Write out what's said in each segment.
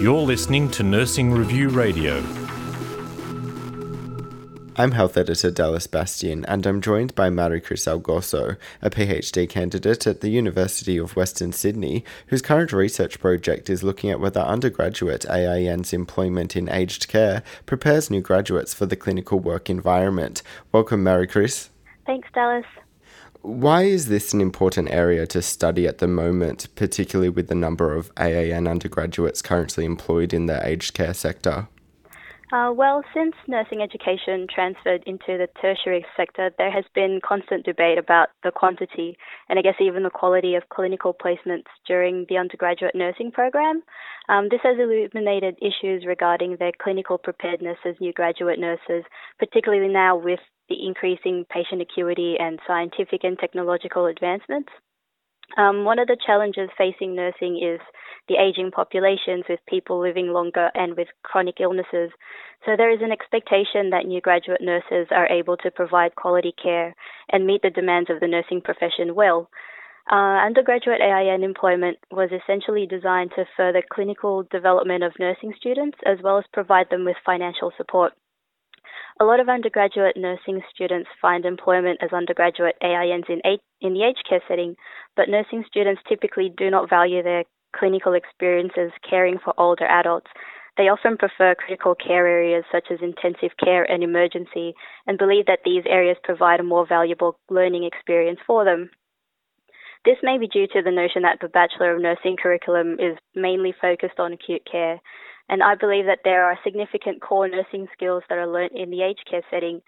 You're listening to Nursing Review Radio. I'm health editor Dallas Bastian, and I'm joined by Maricris Algoso, a PhD candidate at the University of Western Sydney, whose current research project is looking at whether undergraduate AIN's employment in aged care prepares new graduates for the clinical work environment. Welcome, Maricris. Thanks, Dallas. Why is this an important area to study at the moment, particularly with the number of AIN undergraduates currently employed in the aged care sector? Uh, well, since nursing education transferred into the tertiary sector, there has been constant debate about the quantity and I guess even the quality of clinical placements during the undergraduate nursing program. Um, this has illuminated issues regarding their clinical preparedness as new graduate nurses, particularly now with the increasing patient acuity and scientific and technological advancements. Um, one of the challenges facing nursing is the aging populations with people living longer and with chronic illnesses. So there is an expectation that new graduate nurses are able to provide quality care and meet the demands of the nursing profession well. Uh, undergraduate AIN employment was essentially designed to further clinical development of nursing students as well as provide them with financial support. A lot of undergraduate nursing students find employment as undergraduate AINs in, in the aged care setting, but nursing students typically do not value their clinical experiences caring for older adults. They often prefer critical care areas such as intensive care and emergency and believe that these areas provide a more valuable learning experience for them. This may be due to the notion that the Bachelor of Nursing curriculum is mainly focused on acute care, and I believe that there are significant core nursing skills that are learnt in the aged care setting,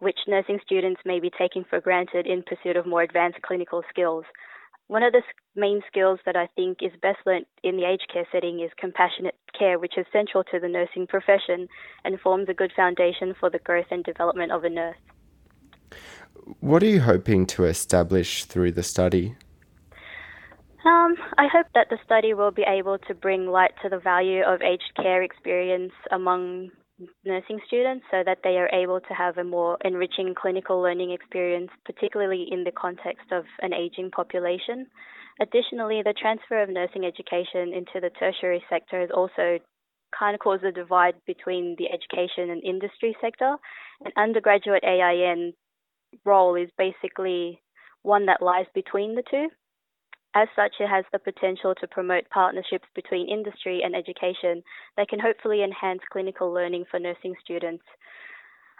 which nursing students may be taking for granted in pursuit of more advanced clinical skills. One of the main skills that I think is best learnt in the aged care setting is compassionate care, which is central to the nursing profession and forms a good foundation for the growth and development of a nurse. What are you hoping to establish through the study? Um, I hope that the study will be able to bring light to the value of aged care experience among nursing students so that they are able to have a more enriching clinical learning experience, particularly in the context of an aging population. Additionally, the transfer of nursing education into the tertiary sector has also kind of caused a divide between the education and industry sector. An undergraduate AIN role is basically one that lies between the two. As such, it has the potential to promote partnerships between industry and education that can hopefully enhance clinical learning for nursing students.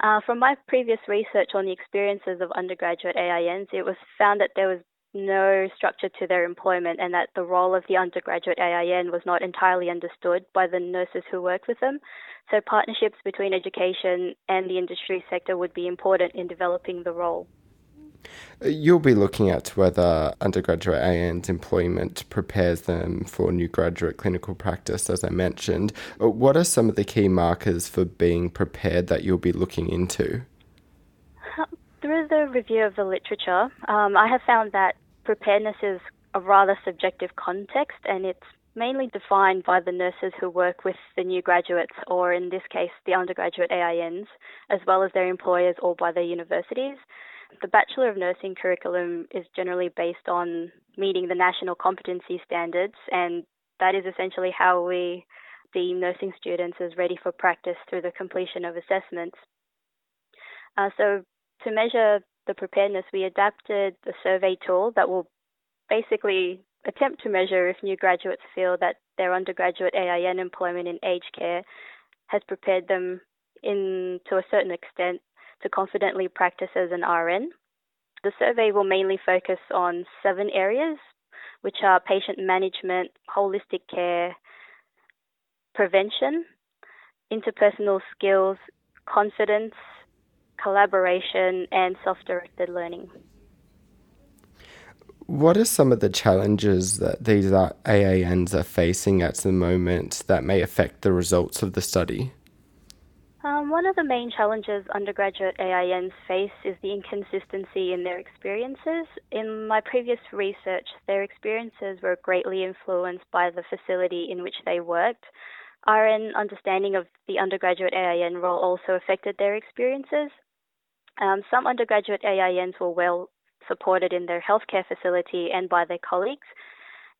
Uh, from my previous research on the experiences of undergraduate AINs, it was found that there was no structure to their employment and that the role of the undergraduate AIN was not entirely understood by the nurses who worked with them. So, partnerships between education and the industry sector would be important in developing the role. You'll be looking at whether undergraduate AIN's employment prepares them for new graduate clinical practice, as I mentioned. Uh, what are some of the key markers for being prepared that you'll be looking into? Through the review of the literature, um, I have found that preparedness is a rather subjective context and it's mainly defined by the nurses who work with the new graduates, or in this case, the undergraduate AINs, as well as their employers or by their universities the Bachelor of Nursing curriculum is generally based on meeting the national competency standards, and that is essentially how we deem nursing students as ready for practice through the completion of assessments. Uh, so, to measure the preparedness, we adapted a survey tool that will basically attempt to measure if new graduates feel that their undergraduate AIN employment in aged care has prepared them in to a certain extent to confidently practice as an RN. The survey will mainly focus on seven areas, which are patient management, holistic care, prevention, interpersonal skills, confidence, collaboration, and self directed learning. What are some of the challenges that these AINs are facing at the moment that may affect the results of the study? Um, one of the main challenges undergraduate AINs face is the inconsistency in their experiences. In my previous research, their experiences were greatly influenced by the facility in which they worked. RN understanding of the undergraduate AIN role also affected their experiences. Um, some undergraduate AINs were well supported in their healthcare facility and by their colleagues,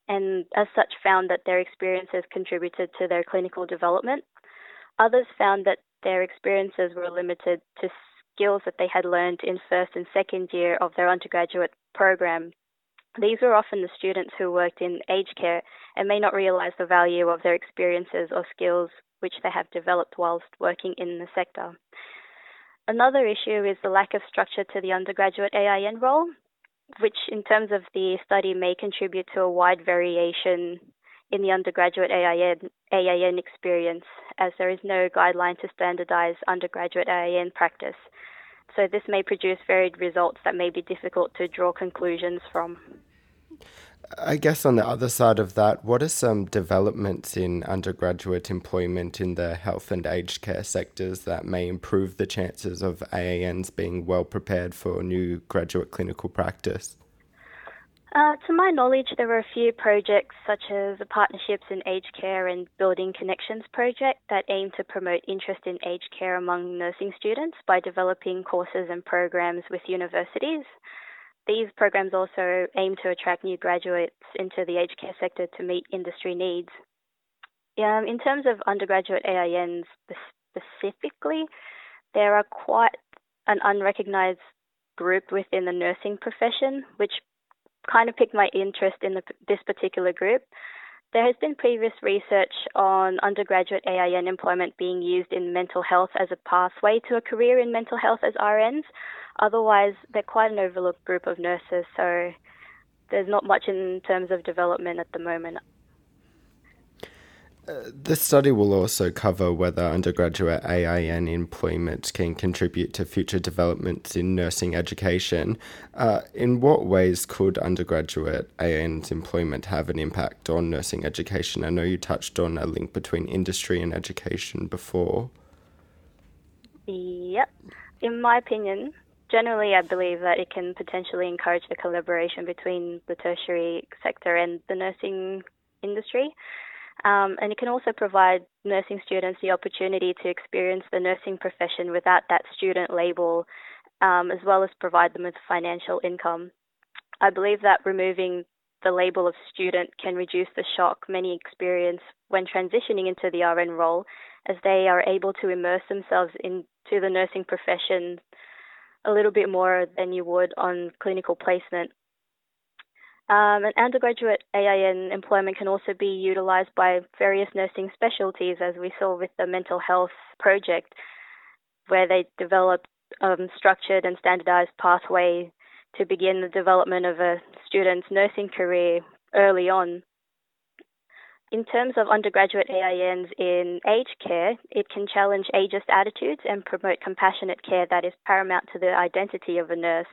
and as such found that their experiences contributed to their clinical development. Others found that their experiences were limited to skills that they had learned in first and second year of their undergraduate program. These were often the students who worked in aged care and may not realize the value of their experiences or skills which they have developed whilst working in the sector. Another issue is the lack of structure to the undergraduate AIN role, which, in terms of the study, may contribute to a wide variation in the undergraduate AIN, AIN experience, as there is no guideline to standardize undergraduate AIN practice. So, this may produce varied results that may be difficult to draw conclusions from. I guess on the other side of that, what are some developments in undergraduate employment in the health and aged care sectors that may improve the chances of AINs being well prepared for new graduate clinical practice? Uh, to my knowledge, there were a few projects such as the Partnerships in Aged Care and Building Connections project that aim to promote interest in aged care among nursing students by developing courses and programs with universities. These programs also aim to attract new graduates into the aged care sector to meet industry needs. Um, in terms of undergraduate AINs specifically, there are quite an unrecognised group within the nursing profession, which kind of piqued my interest in the, this particular group. There has been previous research on undergraduate AIN employment being used in mental health as a pathway to a career in mental health as RNs, Otherwise, they're quite an overlooked group of nurses, so there's not much in terms of development at the moment. Uh, this study will also cover whether undergraduate AIN employment can contribute to future developments in nursing education. Uh, in what ways could undergraduate AIN's employment have an impact on nursing education? I know you touched on a link between industry and education before. Yep. In my opinion, generally, I believe that it can potentially encourage the collaboration between the tertiary sector and the nursing industry. Um, and it can also provide nursing students the opportunity to experience the nursing profession without that student label, um, as well as provide them with financial income. I believe that removing the label of student can reduce the shock many experience when transitioning into the RN role, as they are able to immerse themselves into the nursing profession a little bit more than you would on clinical placement. Um, and undergraduate AIN employment can also be utilised by various nursing specialties, as we saw with the mental health project, where they developed um, structured and standardised pathway to begin the development of a student's nursing career early on in terms of undergraduate AINs in aged care, it can challenge ageist attitudes and promote compassionate care that is paramount to the identity of a nurse.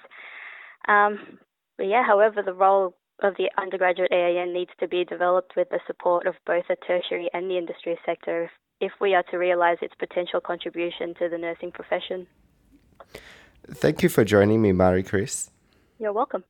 Um, but yeah, however, the role of the undergraduate AIN needs to be developed with the support of both the tertiary and the industry sector if we are to realise its potential contribution to the nursing profession. Thank you for joining me, Maricris. You're welcome.